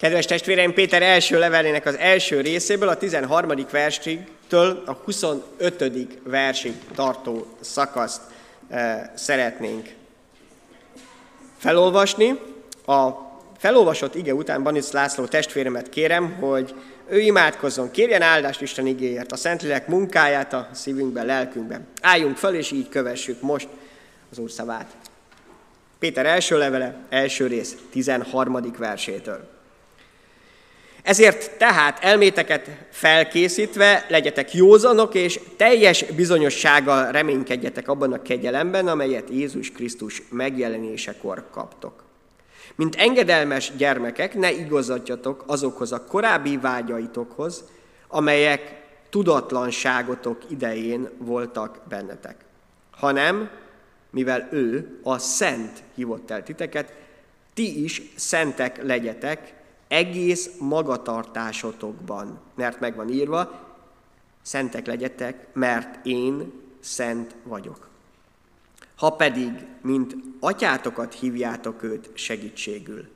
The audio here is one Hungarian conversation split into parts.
Kedves testvéreim, Péter első levelének az első részéből, a 13. verstől a 25. versig tartó szakaszt e, szeretnénk felolvasni. A felolvasott ige után Banic László testvéremet kérem, hogy ő imádkozzon, kérjen áldást Isten igéért, a Szentlélek munkáját a szívünkben, lelkünkben. Álljunk fel, és így kövessük most az Úr szavát. Péter első levele, első rész, 13. versétől. Ezért tehát elméteket felkészítve legyetek józanok, és teljes bizonyossággal reménykedjetek abban a kegyelemben, amelyet Jézus Krisztus megjelenésekor kaptok. Mint engedelmes gyermekek, ne igazadjatok azokhoz a korábbi vágyaitokhoz, amelyek tudatlanságotok idején voltak bennetek, hanem, mivel ő a szent hívott el titeket, ti is szentek legyetek, egész magatartásotokban, mert meg van írva, szentek legyetek, mert én szent vagyok. Ha pedig, mint atyátokat hívjátok őt segítségül,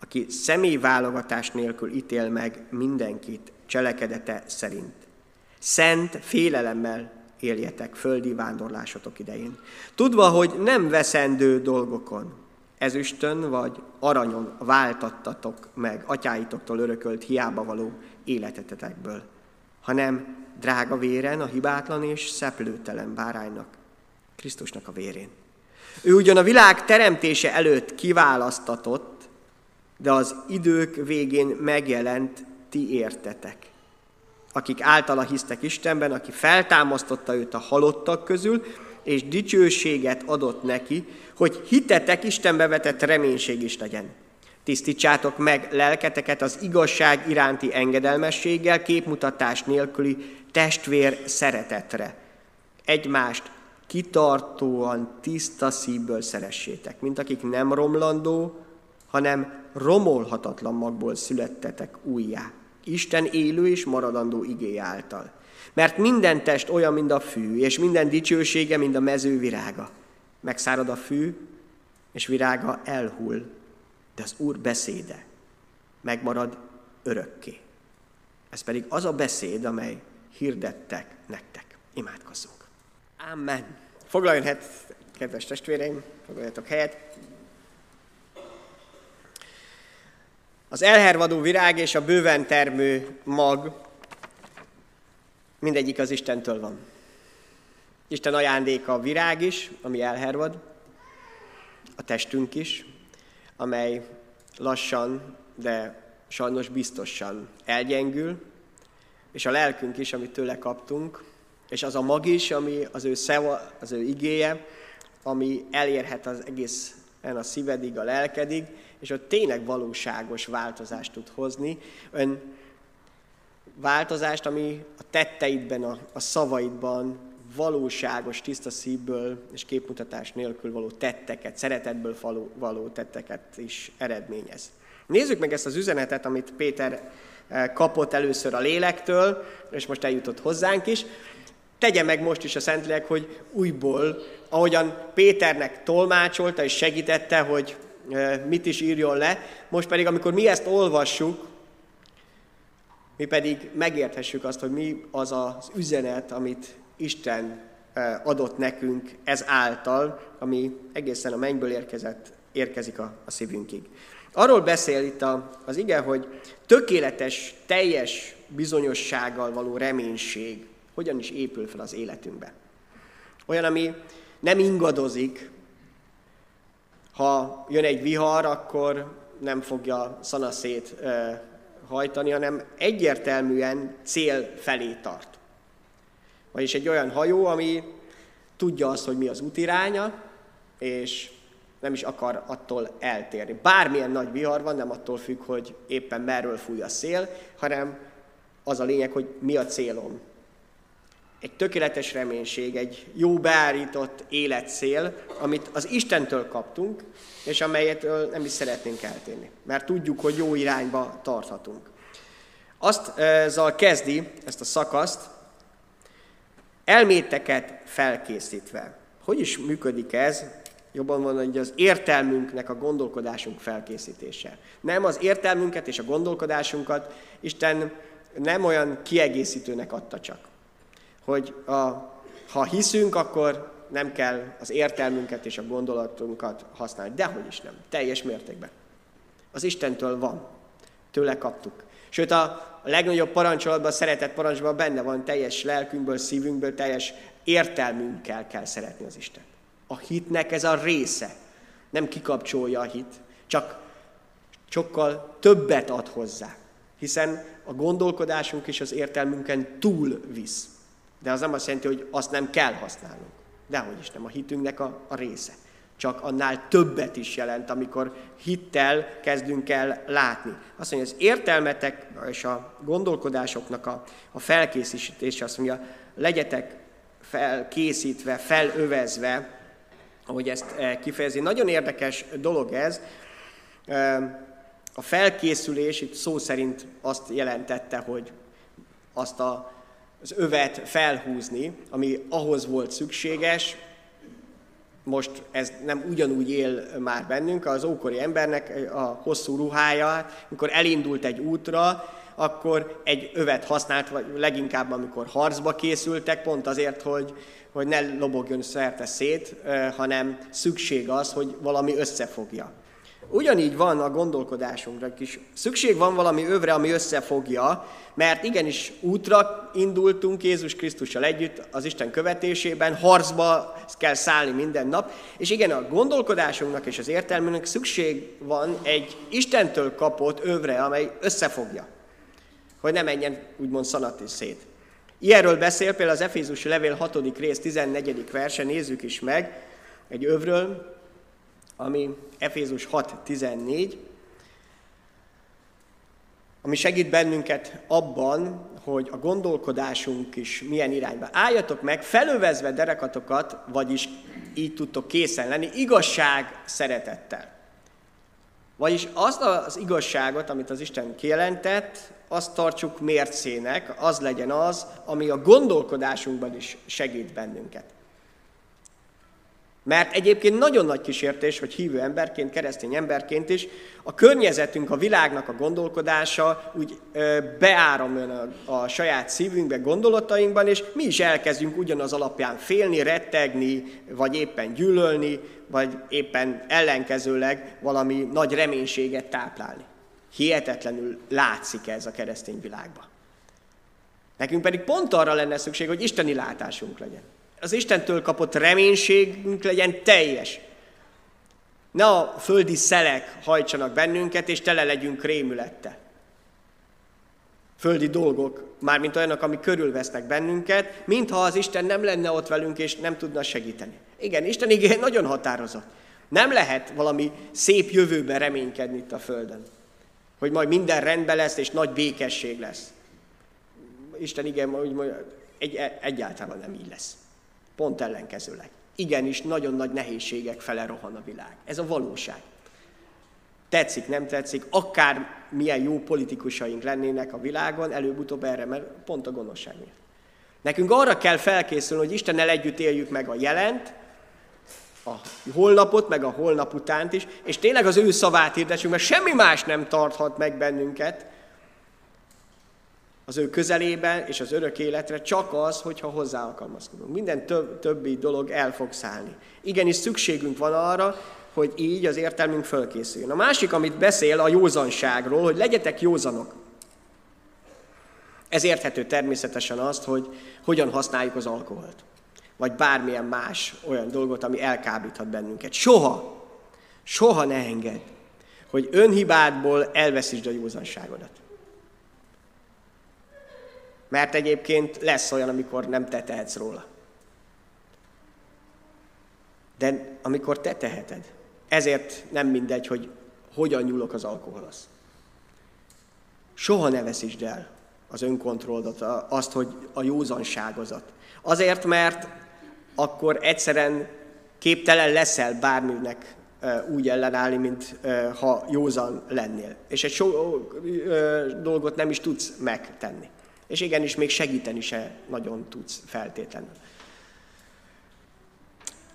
aki személyválogatás nélkül ítél meg mindenkit cselekedete szerint. Szent félelemmel éljetek földi vándorlásotok idején. Tudva, hogy nem veszendő dolgokon, ezüstön vagy aranyon váltattatok meg atyáitoktól örökölt hiába való életetetekből, hanem drága véren a hibátlan és szeplőtelen báránynak, Krisztusnak a vérén. Ő ugyan a világ teremtése előtt kiválasztatott, de az idők végén megjelent ti értetek, akik általa hisztek Istenben, aki feltámasztotta őt a halottak közül, és dicsőséget adott neki, hogy hitetek Istenbe vetett reménység is legyen. Tisztítsátok meg lelketeket az igazság iránti engedelmességgel, képmutatás nélküli testvér szeretetre. Egymást kitartóan, tiszta szívből szeressétek, mint akik nem romlandó, hanem romolhatatlan magból születtetek újjá. Isten élő és maradandó igéje által. Mert minden test olyan, mint a fű, és minden dicsősége, mint a mező virága. Megszárad a fű, és virága elhull, de az Úr beszéde megmarad örökké. Ez pedig az a beszéd, amely hirdettek nektek. Imádkozzunk. Amen. Foglaljon helyet, kedves testvéreim, foglaljatok helyet. Az elhervadó virág és a bőven termő mag mindegyik az Istentől van. Isten ajándéka a virág is, ami elhervad, a testünk is, amely lassan, de sajnos biztosan elgyengül, és a lelkünk is, amit tőle kaptunk, és az a mag is, ami az ő szeva, az ő igéje, ami elérhet az egész a szívedig, a lelkedig, és ott tényleg valóságos változást tud hozni. Ön változást, ami a tetteidben, a, a szavaidban valóságos, tiszta szívből és képmutatás nélkül való tetteket, szeretetből való, tetteket is eredményez. Nézzük meg ezt az üzenetet, amit Péter eh, kapott először a lélektől, és most eljutott hozzánk is. Tegye meg most is a Szentlélek, hogy újból, ahogyan Péternek tolmácsolta és segítette, hogy eh, mit is írjon le, most pedig, amikor mi ezt olvassuk, mi pedig megérthessük azt, hogy mi az az üzenet, amit Isten adott nekünk ez által, ami egészen a mennyből érkezett, érkezik a, a szívünkig. Arról beszél itt a, az ige, hogy tökéletes, teljes bizonyossággal való reménység hogyan is épül fel az életünkbe. Olyan, ami nem ingadozik, ha jön egy vihar, akkor nem fogja szanaszét hajtani, hanem egyértelműen cél felé tart. Vagyis egy olyan hajó, ami tudja azt, hogy mi az útiránya, és nem is akar attól eltérni. Bármilyen nagy vihar van, nem attól függ, hogy éppen merről fúj a szél, hanem az a lényeg, hogy mi a célom. Egy tökéletes reménység, egy jó beállított életcél, amit az Istentől kaptunk, és amelyet nem is szeretnénk eltérni, mert tudjuk, hogy jó irányba tarthatunk. Azt ezzel kezdi ezt a szakaszt, elméteket felkészítve. Hogy is működik ez? Jobban van, hogy az értelmünknek a gondolkodásunk felkészítése. Nem az értelmünket és a gondolkodásunkat Isten nem olyan kiegészítőnek adta csak. Hogy a, ha hiszünk, akkor nem kell az értelmünket és a gondolatunkat használni. Dehogy is nem. Teljes mértékben. Az Istentől van. Tőle kaptuk. Sőt, a legnagyobb parancsolatban, a szeretett parancsban benne van teljes lelkünkből, szívünkből, teljes értelmünkkel kell szeretni az Isten. A hitnek ez a része. Nem kikapcsolja a hit, csak sokkal többet ad hozzá. Hiszen a gondolkodásunk és az értelmünken túl visz. De az nem azt jelenti, hogy azt nem kell használnunk. Dehogy is nem, a hitünknek a, a része. Csak annál többet is jelent, amikor hittel kezdünk el látni. Azt mondja, az értelmetek és a gondolkodásoknak a, a felkészítése, azt mondja, legyetek felkészítve, felövezve, ahogy ezt eh, kifejezi. Nagyon érdekes dolog ez. A felkészülés itt szó szerint azt jelentette, hogy azt a, az övet felhúzni, ami ahhoz volt szükséges, most ez nem ugyanúgy él már bennünk, az ókori embernek a hosszú ruhája, amikor elindult egy útra, akkor egy övet használt, vagy leginkább amikor harcba készültek, pont azért, hogy, hogy ne lobogjon szerte szét, hanem szükség az, hogy valami összefogja. Ugyanígy van a gondolkodásunkra is. Szükség van valami övre, ami összefogja, mert igenis útra indultunk Jézus Krisztussal együtt az Isten követésében, harcba kell szállni minden nap, és igen, a gondolkodásunknak és az értelmünknek szükség van egy Istentől kapott övre, amely összefogja, hogy ne menjen úgymond szanat is szét. Ilyenről beszél például az Efézusi Levél 6. rész 14. verse, nézzük is meg, egy övről, ami Efézus 6.14, ami segít bennünket abban, hogy a gondolkodásunk is milyen irányba. Álljatok meg, felövezve derekatokat, vagyis így tudtok készen lenni, igazság szeretettel. Vagyis azt az igazságot, amit az Isten kijelentett, azt tartsuk mércének, az legyen az, ami a gondolkodásunkban is segít bennünket. Mert egyébként nagyon nagy kísértés, hogy hívő emberként, keresztény emberként is, a környezetünk, a világnak a gondolkodása úgy beáramön a, a saját szívünkbe, gondolatainkban, és mi is elkezdünk ugyanaz alapján félni, rettegni, vagy éppen gyűlölni, vagy éppen ellenkezőleg valami nagy reménységet táplálni. Hihetetlenül látszik ez a keresztény világban. Nekünk pedig pont arra lenne szükség, hogy isteni látásunk legyen az Istentől kapott reménységünk legyen teljes. Ne a földi szelek hajtsanak bennünket, és tele legyünk rémülettel. Földi dolgok, mármint olyanok, amik körülvesznek bennünket, mintha az Isten nem lenne ott velünk, és nem tudna segíteni. Igen, Isten igény nagyon határozott. Nem lehet valami szép jövőben reménykedni itt a Földön. Hogy majd minden rendben lesz, és nagy békesség lesz. Isten igen, hogy egy, egyáltalán nem így lesz. Pont ellenkezőleg. Igenis, nagyon nagy nehézségek fele rohan a világ. Ez a valóság. Tetszik, nem tetszik, akár milyen jó politikusaink lennének a világon, előbb-utóbb erre, mert pont a gonoszság miatt. Nekünk arra kell felkészülni, hogy Istennel együtt éljük meg a jelent, a holnapot, meg a holnap utánt is, és tényleg az ő szavát hirdessünk, mert semmi más nem tarthat meg bennünket, az ő közelében és az örök életre csak az, hogyha hozzá alkalmazkodunk. Minden több, többi dolog el fog szállni. Igenis szükségünk van arra, hogy így az értelmünk fölkészüljön. A másik, amit beszél a józanságról, hogy legyetek józanok. Ez érthető természetesen azt, hogy hogyan használjuk az alkoholt. Vagy bármilyen más olyan dolgot, ami elkábíthat bennünket. Soha, soha ne engedd, hogy önhibádból elveszítsd a józanságodat. Mert egyébként lesz olyan, amikor nem te tehetsz róla. De amikor te teheted, ezért nem mindegy, hogy hogyan nyúlok az alkoholhoz. Soha ne veszítsd el az önkontrollodat, azt, hogy a józanságozat. Azért, mert akkor egyszerűen képtelen leszel bárminek úgy ellenállni, mint ha józan lennél. És egy so dolgot nem is tudsz megtenni. És igenis, még segíteni se nagyon tudsz feltétlenül.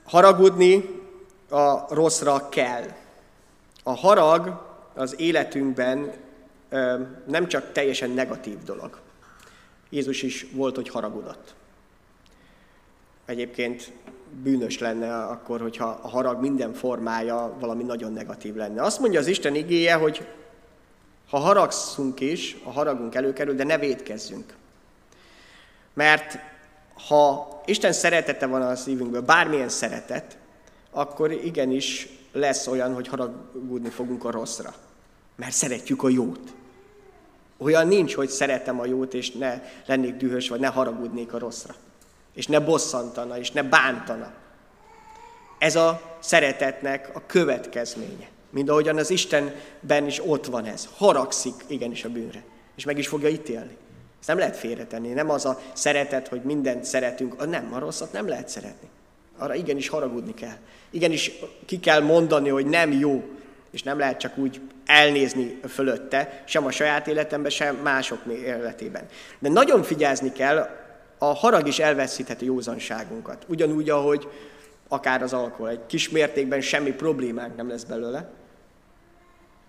Haragudni, a rosszra kell. A harag az életünkben nem csak teljesen negatív dolog. Jézus is volt, hogy haragudott. Egyébként bűnös lenne akkor, hogyha a harag minden formája valami nagyon negatív lenne. Azt mondja az Isten igéje, hogy ha haragszunk is, a haragunk előkerül, de ne védkezzünk. Mert ha Isten szeretete van a szívünkből, bármilyen szeretet, akkor igenis lesz olyan, hogy haragudni fogunk a rosszra. Mert szeretjük a jót. Olyan nincs, hogy szeretem a jót, és ne lennék dühös, vagy ne haragudnék a rosszra. És ne bosszantana, és ne bántana. Ez a szeretetnek a következménye. Mind ahogyan az Istenben is ott van ez. Haragszik igenis a bűnre. És meg is fogja ítélni. Ezt nem lehet félretenni. Nem az a szeretet, hogy mindent szeretünk. A nem, a rosszat nem lehet szeretni. Arra igenis haragudni kell. Igenis ki kell mondani, hogy nem jó, és nem lehet csak úgy elnézni fölötte, sem a saját életemben, sem mások életében. De nagyon figyelni kell, a harag is elveszítheti józanságunkat. Ugyanúgy, ahogy akár az alkohol. Egy kis mértékben semmi problémánk nem lesz belőle,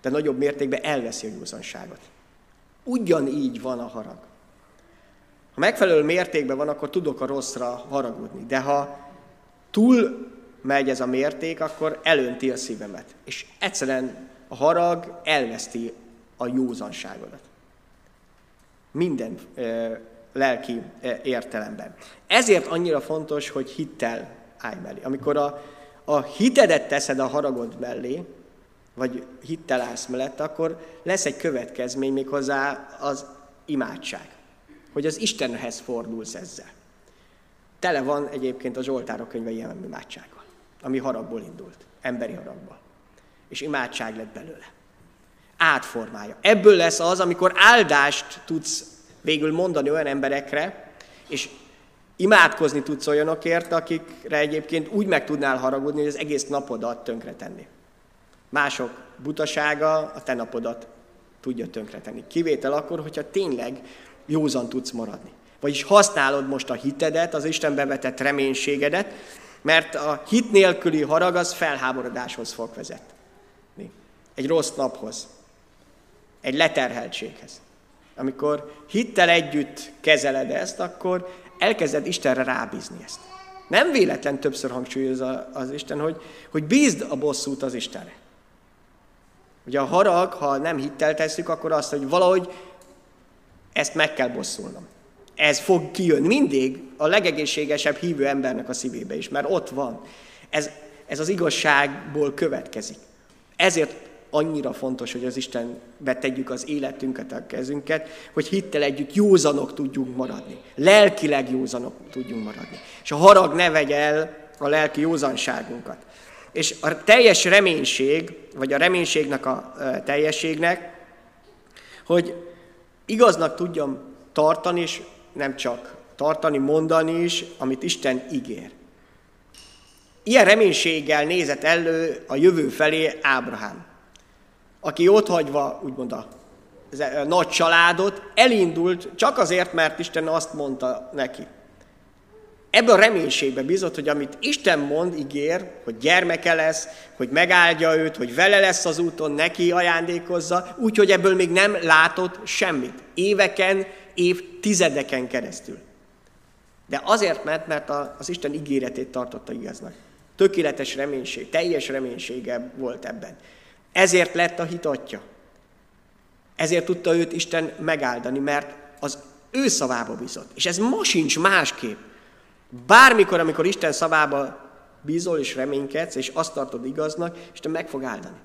de nagyobb mértékben elveszi a józanságot. Ugyanígy van a harag. Ha megfelelő mértékben van, akkor tudok a rosszra haragudni. De ha túl megy ez a mérték, akkor elönti a szívemet. És egyszerűen a harag elveszti a józanságodat. Minden e, lelki e, értelemben. Ezért annyira fontos, hogy hittel állj mellé. Amikor a, a hitedet teszed a haragod mellé, vagy hittel mellett, akkor lesz egy következmény méghozzá az imádság. Hogy az Istenhez fordulsz ezzel. Tele van egyébként a Zsoltárok könyve ilyen imádsággal, ami haragból indult, emberi haragból. És imádság lett belőle. Átformálja. Ebből lesz az, amikor áldást tudsz végül mondani olyan emberekre, és imádkozni tudsz olyanokért, akikre egyébként úgy meg tudnál haragudni, hogy az egész napodat tönkretenni. Mások butasága a te napodat tudja tönkretenni. Kivétel akkor, hogyha tényleg józan tudsz maradni. Vagyis használod most a hitedet, az Istenbe vetett reménységedet, mert a hit nélküli harag az felháborodáshoz fog vezetni. Egy rossz naphoz, egy leterheltséghez. Amikor hittel együtt kezeled ezt, akkor elkezded Istenre rábízni ezt. Nem véletlen többször hangsúlyozza az Isten, hogy, hogy bízd a bosszút az Istenre. Ugye a harag, ha nem hittel tesszük, akkor azt, hogy valahogy ezt meg kell bosszulnom. Ez fog kijönni mindig a legegészségesebb hívő embernek a szívébe is, mert ott van. Ez, ez az igazságból következik. Ezért annyira fontos, hogy az Istenbe tegyük az életünket, a kezünket, hogy hittel együtt józanok tudjunk maradni. Lelkileg józanok tudjunk maradni. És a harag ne vegye el a lelki józanságunkat. És a teljes reménység, vagy a reménységnek a teljességnek, hogy igaznak tudjam tartani, és nem csak tartani, mondani is, amit Isten ígér. Ilyen reménységgel nézett elő a jövő felé Ábrahám, aki ott hagyva, úgymond a nagy családot, elindult csak azért, mert Isten azt mondta neki. Ebben a reménységben bizott, hogy amit Isten mond, ígér, hogy gyermeke lesz, hogy megáldja őt, hogy vele lesz az úton, neki ajándékozza, úgyhogy ebből még nem látott semmit. Éveken, évtizedeken keresztül. De azért ment, mert az Isten ígéretét tartotta igaznak. Tökéletes reménység, teljes reménysége volt ebben. Ezért lett a hit atya. Ezért tudta őt Isten megáldani, mert az ő szavába bizott. És ez ma sincs másképp. Bármikor, amikor Isten szavába bízol és reménykedsz, és azt tartod igaznak, Isten meg fog áldani.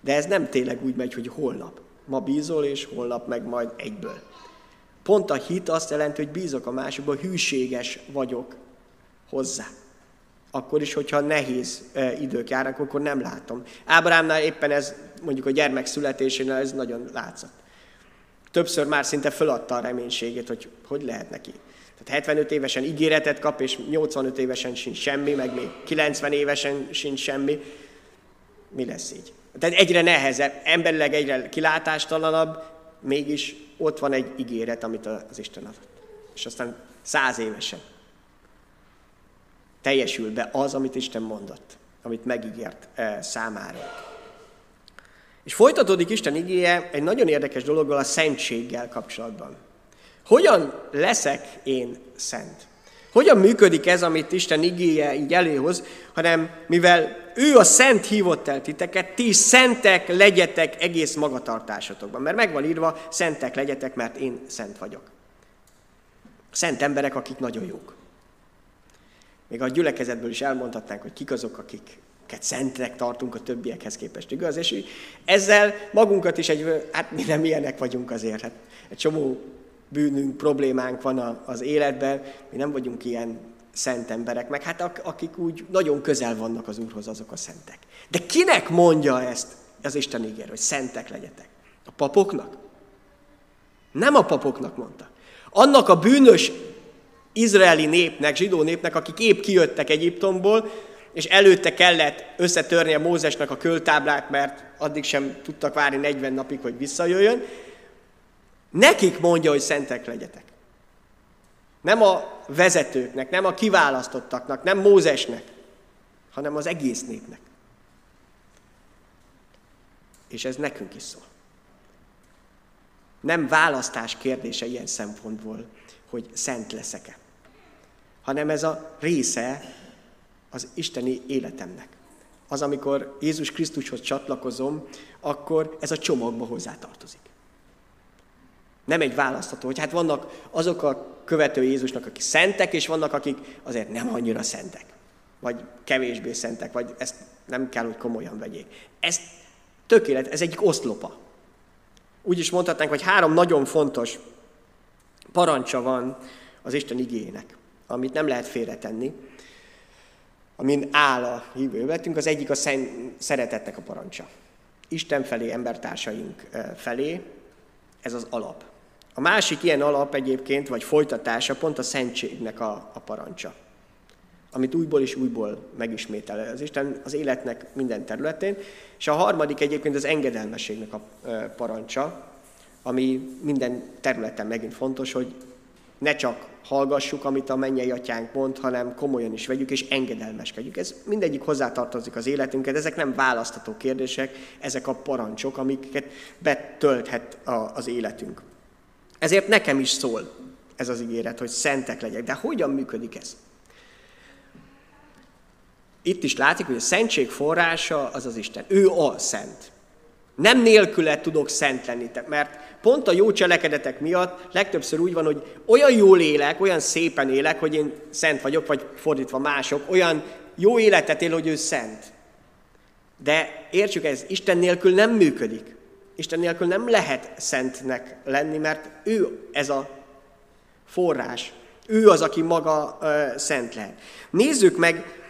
De ez nem tényleg úgy megy, hogy holnap. Ma bízol, és holnap meg majd egyből. Pont a hit azt jelenti, hogy bízok a másikban, hűséges vagyok hozzá. Akkor is, hogyha nehéz e, idők járnak, akkor nem látom. Ábrámnál éppen ez, mondjuk a gyermek születésénél ez nagyon látszott. Többször már szinte föladta a reménységét, hogy hogy lehet neki. Tehát 75 évesen ígéretet kap, és 85 évesen sincs semmi, meg még 90 évesen sincs semmi. Mi lesz így? Tehát egyre nehezebb, emberileg egyre kilátástalanabb, mégis ott van egy ígéret, amit az Isten adott. És aztán száz évesen teljesül be az, amit Isten mondott. amit megígért számára. És folytatódik Isten igéje egy nagyon érdekes dologgal a szentséggel kapcsolatban. Hogyan leszek én szent? Hogyan működik ez, amit Isten igéje így előhoz, hanem mivel ő a szent hívott el titeket, ti szentek legyetek egész magatartásotokban. Mert megvan írva, szentek legyetek, mert én szent vagyok. Szent emberek, akik nagyon jók. Még a gyülekezetből is elmondhatnánk, hogy kik azok, akiket szentek tartunk a többiekhez képest, igaz? És ezzel magunkat is egy, hát mi nem ilyenek vagyunk azért. Hát egy csomó bűnünk, problémánk van az életben, mi nem vagyunk ilyen szent emberek, meg hát akik úgy nagyon közel vannak az Úrhoz, azok a szentek. De kinek mondja ezt az Isten ígér, hogy szentek legyetek? A papoknak? Nem a papoknak mondta. Annak a bűnös izraeli népnek, zsidó népnek, akik épp kijöttek Egyiptomból, és előtte kellett összetörni a Mózesnek a költáblát, mert addig sem tudtak várni 40 napig, hogy visszajöjjön, Nekik mondja, hogy szentek legyetek. Nem a vezetőknek, nem a kiválasztottaknak, nem Mózesnek, hanem az egész népnek. És ez nekünk is szól. Nem választás kérdése ilyen szempontból, hogy szent leszek-e, hanem ez a része az isteni életemnek. Az, amikor Jézus Krisztushoz csatlakozom, akkor ez a csomagba hozzátartozik. Nem egy választható, hogy hát vannak azok a követői Jézusnak, akik szentek, és vannak, akik azért nem annyira szentek. Vagy kevésbé szentek, vagy ezt nem kell, hogy komolyan vegyék. Ez tökélet, ez egyik oszlopa. Úgy is mondhatnánk, hogy három nagyon fontos parancsa van az Isten igének, amit nem lehet félretenni, amin áll a hívő. Az egyik a szeretetnek a parancsa. Isten felé, embertársaink felé, ez az alap. A másik ilyen alap egyébként, vagy folytatása pont a szentségnek a, a parancsa, amit újból és újból megismétel az Isten az életnek minden területén. És a harmadik egyébként az engedelmességnek a parancsa, ami minden területen megint fontos, hogy ne csak hallgassuk, amit a mennyei atyánk mond, hanem komolyan is vegyük, és engedelmeskedjük. Ez mindegyik hozzátartozik az életünket, ezek nem választható kérdések, ezek a parancsok, amiket betölthet az életünk. Ezért nekem is szól ez az ígéret, hogy szentek legyek. De hogyan működik ez? Itt is látszik, hogy a szentség forrása az az Isten. Ő a szent. Nem nélküle tudok szent lenni, mert pont a jó cselekedetek miatt legtöbbször úgy van, hogy olyan jól élek, olyan szépen élek, hogy én szent vagyok, vagy fordítva mások, olyan jó életet él, hogy ő szent. De értsük, ez Isten nélkül nem működik. Isten nélkül nem lehet szentnek lenni, mert ő ez a forrás. Ő az, aki maga ö, szent lehet. Nézzük meg,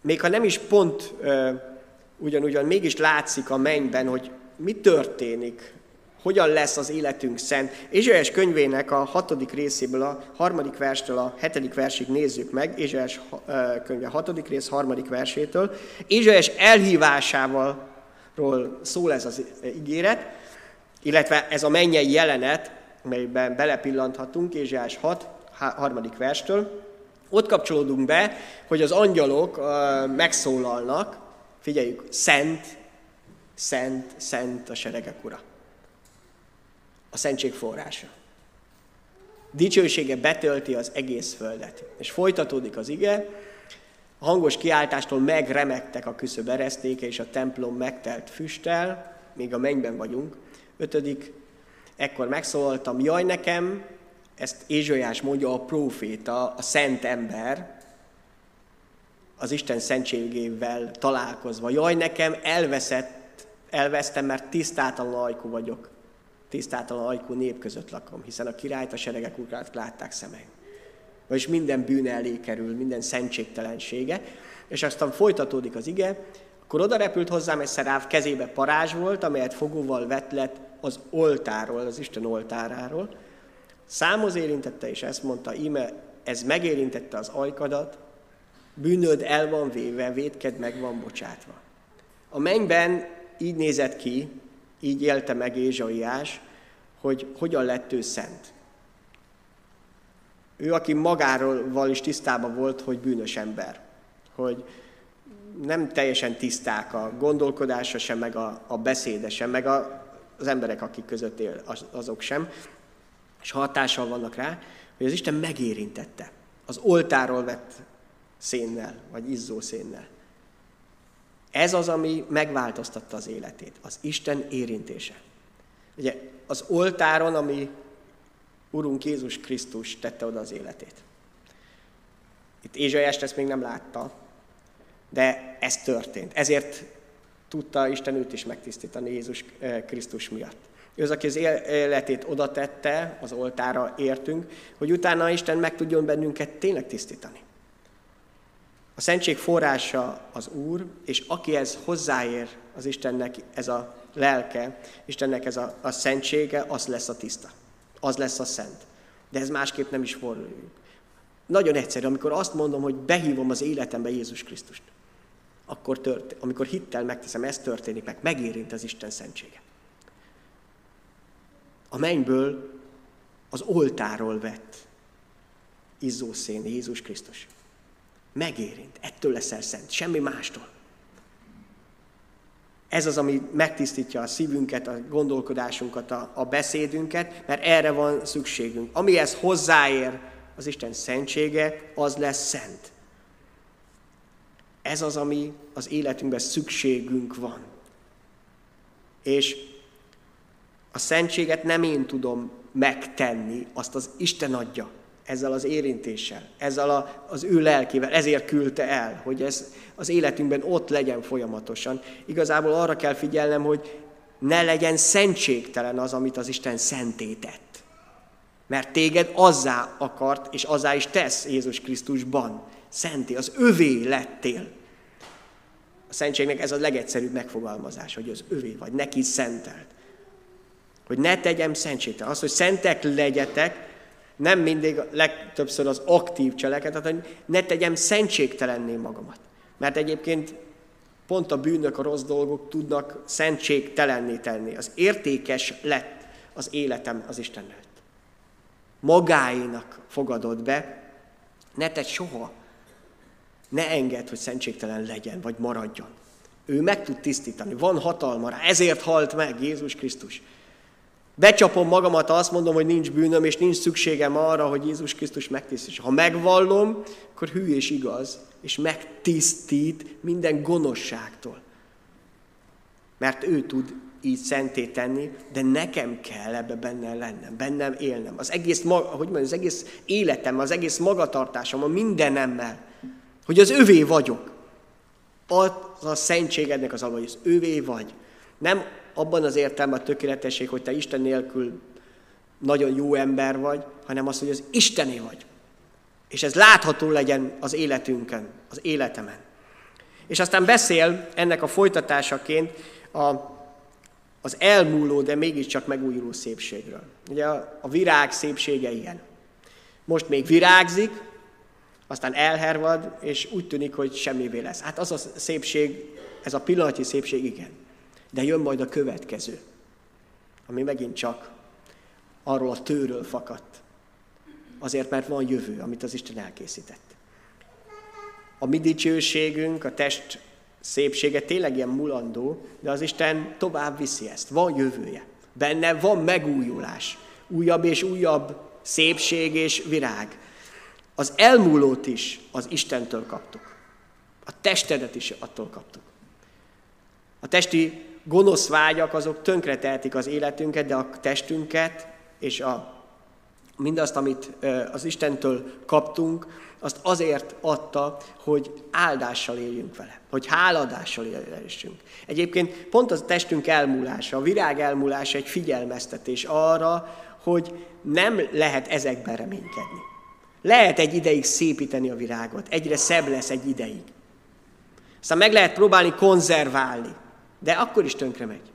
még ha nem is pont ugyanúgyan, mégis látszik a mennyben, hogy mi történik, hogyan lesz az életünk szent. Ézsaiás könyvének a hatodik részéből, a harmadik verstől a hetedik versig nézzük meg, Ézsaiás könyve hatodik rész harmadik versétől. Ézsaiás elhívásával ról szól ez az ígéret, illetve ez a mennyei jelenet, melyben belepillanthatunk, Ézsás 6, harmadik verstől. Ott kapcsolódunk be, hogy az angyalok megszólalnak, figyeljük, szent, szent, szent a seregek ura. A szentség forrása. Dicsősége betölti az egész földet. És folytatódik az ige, a hangos kiáltástól megremegtek a küszöb eresztéke, és a templom megtelt füsttel, még a mennyben vagyunk. Ötödik, ekkor megszólaltam, jaj nekem, ezt Ézsajás mondja a próféta, a szent ember, az Isten szentségével találkozva. Jaj nekem, elveszett, elvesztem, mert tisztátalan ajkú vagyok. Tisztátalan ajkú nép között lakom, hiszen a királyt, a seregek urát látták szemeim vagyis minden bűne elé kerül, minden szentségtelensége, és aztán folytatódik az ige, akkor oda repült hozzám egy szeráv, kezébe parázs volt, amelyet fogóval vett lett az oltáról, az Isten oltáráról. Számoz érintette, és ezt mondta, íme, ez megérintette az ajkadat, bűnöd el van véve, védked meg van bocsátva. A mennyben így nézett ki, így élte meg Ézsaiás, hogy hogyan lett ő szent. Ő, aki magáról is tisztában volt, hogy bűnös ember. Hogy nem teljesen tiszták a gondolkodása sem, meg a, a beszéde sem, meg a, az emberek, akik között él, az, azok sem, és hatással vannak rá, hogy az Isten megérintette az oltáról vett szénnel, vagy izzó szénnel. Ez az, ami megváltoztatta az életét, az Isten érintése. Ugye az oltáron, ami Urunk Jézus Krisztus tette oda az életét. Itt Ézsaiást ezt még nem látta, de ez történt. Ezért tudta Isten őt is megtisztítani Jézus eh, Krisztus miatt. Ő az, aki az életét oda tette, az oltára értünk, hogy utána Isten meg tudjon bennünket tényleg tisztítani. A szentség forrása az Úr, és aki ez hozzáér az Istennek, ez a lelke, Istennek ez a, a szentsége, az lesz a tiszta. Az lesz a szent. De ez másképp nem is fordul. Nagyon egyszerű, amikor azt mondom, hogy behívom az életembe Jézus Krisztust, akkor tört, amikor hittel megteszem, ez történik meg, megérint az Isten szentsége. A mennyből az oltáról vett izzószén Jézus Krisztus. Megérint, ettől leszel szent, semmi mástól. Ez az, ami megtisztítja a szívünket, a gondolkodásunkat, a, a beszédünket, mert erre van szükségünk. Amihez hozzáér az Isten szentsége, az lesz szent. Ez az, ami az életünkben szükségünk van. És a szentséget nem én tudom megtenni, azt az Isten adja ezzel az érintéssel, ezzel a, az ő lelkével, ezért küldte el, hogy ez az életünkben ott legyen folyamatosan. Igazából arra kell figyelnem, hogy ne legyen szentségtelen az, amit az Isten szentétett. Mert téged azzá akart, és azzá is tesz Jézus Krisztusban. Szenté, az övé lettél. A szentségnek ez a legegyszerűbb megfogalmazás, hogy az övé vagy, neki szentelt. Hogy ne tegyem szentségtelen. Az, hogy szentek legyetek, nem mindig, legtöbbször az aktív cselekedet, hogy ne tegyem szentségtelenné magamat. Mert egyébként pont a bűnök, a rossz dolgok tudnak szentségtelenné tenni. Az értékes lett az életem az Isten előtt. Magáénak fogadod be, ne tedd soha, ne engedd, hogy szentségtelen legyen, vagy maradjon. Ő meg tud tisztítani, van hatalma rá, ezért halt meg Jézus Krisztus. Becsapom magamat, azt mondom, hogy nincs bűnöm, és nincs szükségem arra, hogy Jézus Krisztus megtisztítsa. Ha megvallom, akkor hű és igaz, és megtisztít minden gonoszságtól. Mert ő tud így szenté tenni, de nekem kell ebbe benne lennem, bennem élnem. Az egész, hogy mondjam, az egész életem, az egész magatartásom, a mindenemmel, hogy az övé vagyok. Az a szentségednek az alva, hogy az övé vagy. Nem abban az értelme a tökéletesség, hogy te Isten nélkül nagyon jó ember vagy, hanem az, hogy az Istené vagy. És ez látható legyen az életünkön, az életemen. És aztán beszél ennek a folytatásaként a, az elmúló, de mégiscsak megújuló szépségről. Ugye a, a virág szépsége ilyen. Most még virágzik, aztán elhervad, és úgy tűnik, hogy semmivé lesz. Hát az a szépség, ez a pillanatnyi szépség, igen. De jön majd a következő, ami megint csak arról a tőről fakadt. Azért, mert van jövő, amit az Isten elkészített. A mi dicsőségünk, a test szépsége tényleg ilyen mulandó, de az Isten tovább viszi ezt. Van jövője. Benne van megújulás. Újabb és újabb szépség és virág. Az elmúlót is az Istentől kaptuk. A testedet is attól kaptuk. A testi gonosz vágyak azok tönkretehetik az életünket, de a testünket és a, mindazt, amit az Istentől kaptunk, azt azért adta, hogy áldással éljünk vele, hogy háladással élessünk. Egyébként pont az testünk elmúlása, a virág elmúlása egy figyelmeztetés arra, hogy nem lehet ezekben reménykedni. Lehet egy ideig szépíteni a virágot, egyre szebb lesz egy ideig. Aztán meg lehet próbálni konzerválni, de akkor is tönkre megy.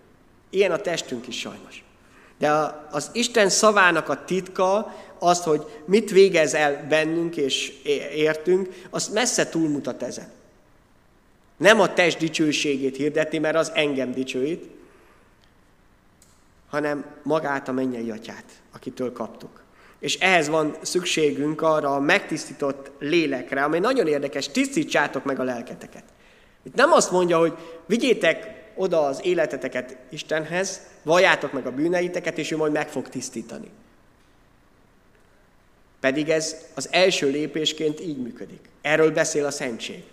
Ilyen a testünk is sajnos. De az Isten szavának a titka, az, hogy mit végez el bennünk és értünk, az messze túlmutat ezen. Nem a test dicsőségét hirdeti, mert az engem dicsőít, hanem magát a mennyei atyát, akitől kaptuk. És ehhez van szükségünk arra a megtisztított lélekre, ami nagyon érdekes, tisztítsátok meg a lelketeket. Itt nem azt mondja, hogy vigyétek oda az életeteket Istenhez, valljátok meg a bűneiteket, és ő majd meg fog tisztítani. Pedig ez az első lépésként így működik. Erről beszél a szentség.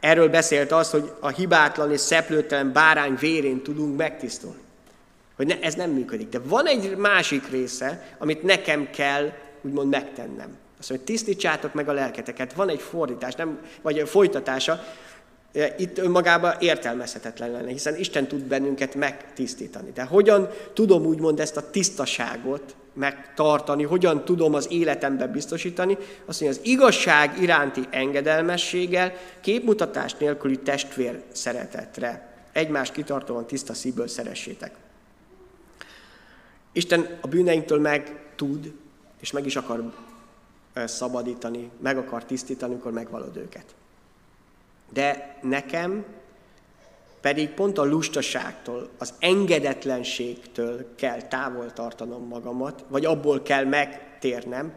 Erről beszélt az, hogy a hibátlan és szeplőtelen bárány vérén tudunk megtisztulni. Hogy ne, ez nem működik. De van egy másik része, amit nekem kell úgymond megtennem. Azt mondja, tisztítsátok meg a lelketeket. Van egy fordítás, nem, vagy folytatása. Itt önmagában értelmezhetetlen lenne, hiszen Isten tud bennünket megtisztítani. De hogyan tudom úgymond ezt a tisztaságot megtartani, hogyan tudom az életemben biztosítani, azt mondja, az igazság iránti engedelmességgel, képmutatás nélküli testvér szeretetre. Egymást kitartóan tiszta szívből szeressétek. Isten a bűneinktől meg tud, és meg is akar szabadítani, meg akar tisztítani, amikor megvalod őket. De nekem pedig pont a lustaságtól, az engedetlenségtől kell távol tartanom magamat, vagy abból kell megtérnem,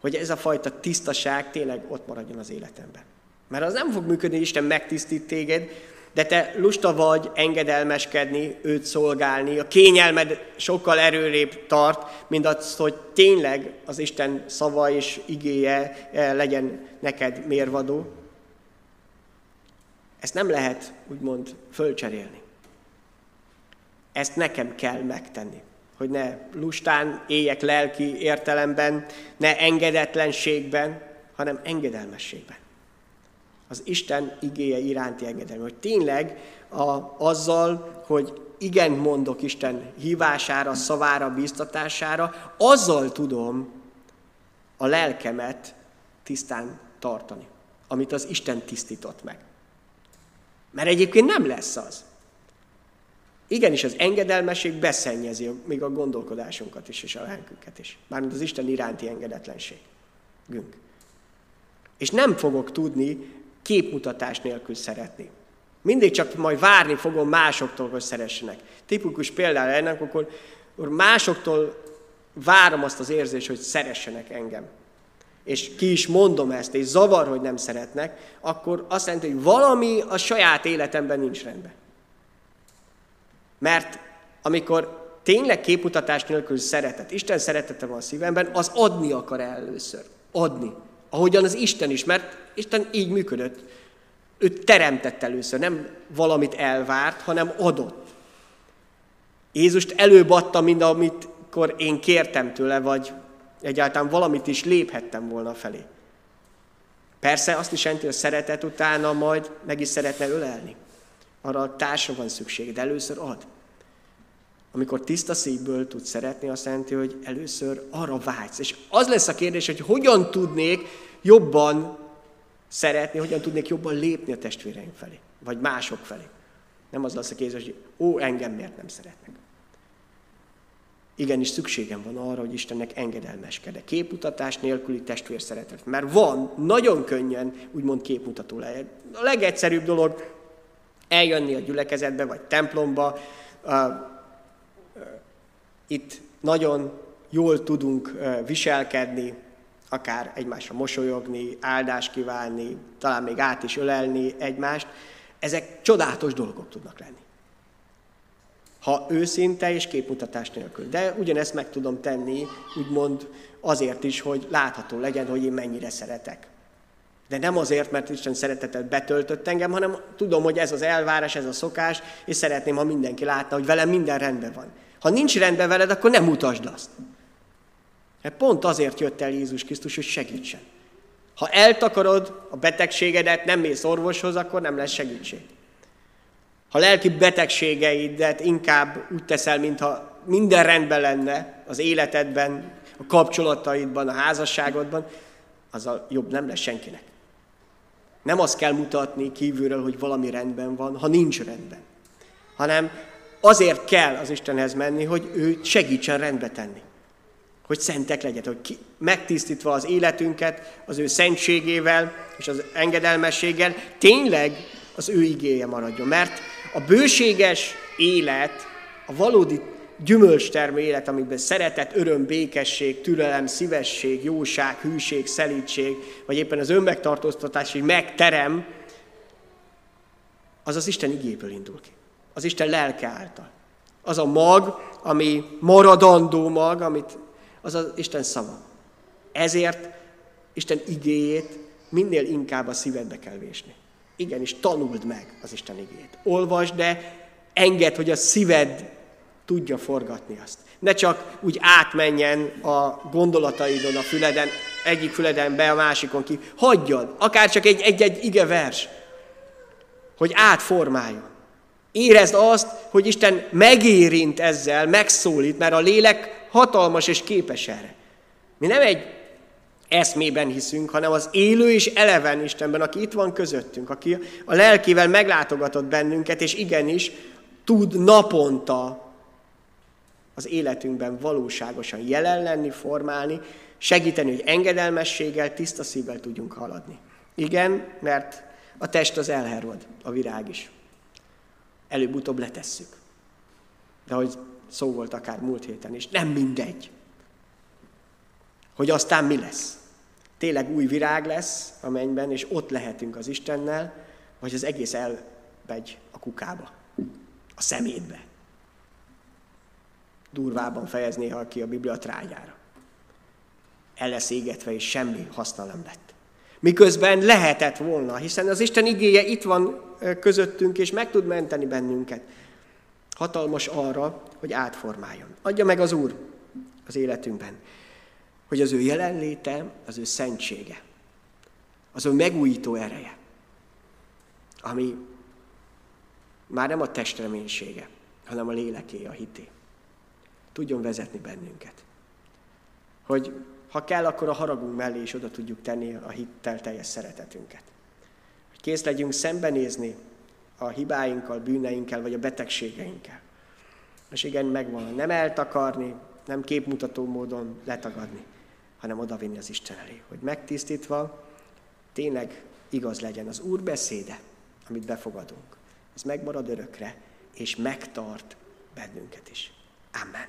hogy ez a fajta tisztaság tényleg ott maradjon az életemben. Mert az nem fog működni, hogy Isten megtisztít téged, de te lusta vagy engedelmeskedni, őt szolgálni, a kényelmed sokkal erőrébb tart, mint az, hogy tényleg az Isten szava és igéje eh, legyen neked mérvadó. Ezt nem lehet úgymond fölcserélni. Ezt nekem kell megtenni, hogy ne lustán éljek lelki értelemben, ne engedetlenségben, hanem engedelmességben az Isten igéje iránti engedelme. Hogy tényleg a, azzal, hogy igen mondok Isten hívására, szavára, biztatására, azzal tudom a lelkemet tisztán tartani, amit az Isten tisztított meg. Mert egyébként nem lesz az. Igenis, az engedelmesség beszennyezi még a gondolkodásunkat is, és a lelkünket is. Mármint az Isten iránti engedetlenség. Günk. És nem fogok tudni képmutatás nélkül szeretni. Mindig csak majd várni fogom másoktól, hogy szeressenek. Tipikus például ennek, akkor másoktól várom azt az érzést, hogy szeressenek engem. És ki is mondom ezt, és zavar, hogy nem szeretnek, akkor azt jelenti, hogy valami a saját életemben nincs rendben. Mert amikor tényleg képmutatás nélkül szeretet, Isten szeretete van a szívemben, az adni akar először. Adni. Ahogyan az Isten is, mert Isten így működött. Ő teremtett először, nem valamit elvárt, hanem adott. Jézust előbb adta, mint amikor én kértem tőle, vagy egyáltalán valamit is léphettem volna felé. Persze azt is jelenti, hogy szeretet utána majd meg is szeretne ölelni. Arra a társa van szükség, de először ad. Amikor tiszta szívből tud szeretni, azt jelenti, hogy először arra vágysz. És az lesz a kérdés, hogy hogyan tudnék jobban szeretni, hogyan tudnék jobban lépni a testvéreim felé, vagy mások felé. Nem az lesz a kérdés, hogy ó, engem miért nem szeretnek. Igenis szükségem van arra, hogy Istennek engedelmeskedek. Képmutatás nélküli testvér szeretet. Mert van, nagyon könnyen úgymond képmutató lehet. A legegyszerűbb dolog eljönni a gyülekezetbe, vagy templomba, itt nagyon jól tudunk viselkedni, akár egymásra mosolyogni, áldást kívánni, talán még át is ölelni egymást. Ezek csodálatos dolgok tudnak lenni. Ha őszinte és képmutatás nélkül. De ugyanezt meg tudom tenni, úgymond azért is, hogy látható legyen, hogy én mennyire szeretek. De nem azért, mert Isten szeretetet betöltött engem, hanem tudom, hogy ez az elvárás, ez a szokás, és szeretném, ha mindenki látna, hogy velem minden rendben van. Ha nincs rendben veled, akkor nem mutasd azt. Mert pont azért jött el Jézus Krisztus, hogy segítsen. Ha eltakarod a betegségedet, nem mész orvoshoz, akkor nem lesz segítség. Ha lelki betegségeidet inkább úgy teszel, mintha minden rendben lenne az életedben, a kapcsolataidban, a házasságodban, azzal jobb nem lesz senkinek. Nem azt kell mutatni kívülről, hogy valami rendben van, ha nincs rendben. Hanem azért kell az Istenhez menni, hogy ő segítsen rendbe tenni. Hogy szentek legyen, hogy ki, megtisztítva az életünket az ő szentségével és az engedelmességgel, tényleg az ő igéje maradjon. Mert a bőséges élet, a valódi gyümölcstermő élet, amiben szeretet, öröm, békesség, türelem, szívesség, jóság, hűség, szelítség, vagy éppen az önmegtartóztatás, hogy megterem, az az Isten igéből indul ki. Az Isten lelke által. Az a mag, ami maradandó mag, amit, az az Isten szava. Ezért Isten igéjét minél inkább a szívedbe kell vésni. Igenis, tanuld meg az Isten igéjét. Olvasd, de engedd, hogy a szíved tudja forgatni azt. Ne csak úgy átmenjen a gondolataidon a füleden, egyik füleden be, a másikon ki. Hagyjad, akár csak egy-egy ige vers, hogy átformáljon. Érezd azt, hogy Isten megérint ezzel, megszólít, mert a lélek hatalmas és képes erre. Mi nem egy eszmében hiszünk, hanem az élő és eleven Istenben, aki itt van közöttünk, aki a lelkével meglátogatott bennünket, és igenis tud naponta az életünkben valóságosan jelen lenni, formálni, segíteni, hogy engedelmességgel, tiszta szívvel tudjunk haladni. Igen, mert a test az elherod, a virág is. Előbb-utóbb letesszük. De hogy szó volt akár múlt héten is, nem mindegy, hogy aztán mi lesz. Tényleg új virág lesz a mennyben, és ott lehetünk az Istennel, vagy az egész elmegy a kukába, a szemétbe. Durvában fejez néha ki a Biblia trágyára. El lesz égetve, és semmi haszna nem lett. Miközben lehetett volna, hiszen az Isten igéje itt van közöttünk, és meg tud menteni bennünket. Hatalmas arra, hogy átformáljon. Adja meg az Úr az életünkben, hogy az ő jelenléte, az ő szentsége, az ő megújító ereje, ami már nem a testreménysége, hanem a léleké, a hité. Tudjon vezetni bennünket. Hogy ha kell, akkor a haragunk mellé is oda tudjuk tenni a hittel teljes szeretetünket. Hogy kész legyünk szembenézni a hibáinkkal, bűneinkkel, vagy a betegségeinkkel. És igen, megvan, nem eltakarni, nem képmutató módon letagadni, hanem odavinni az Isten elé, hogy megtisztítva tényleg igaz legyen az Úr beszéde, amit befogadunk. Ez megmarad örökre, és megtart bennünket is. Amen.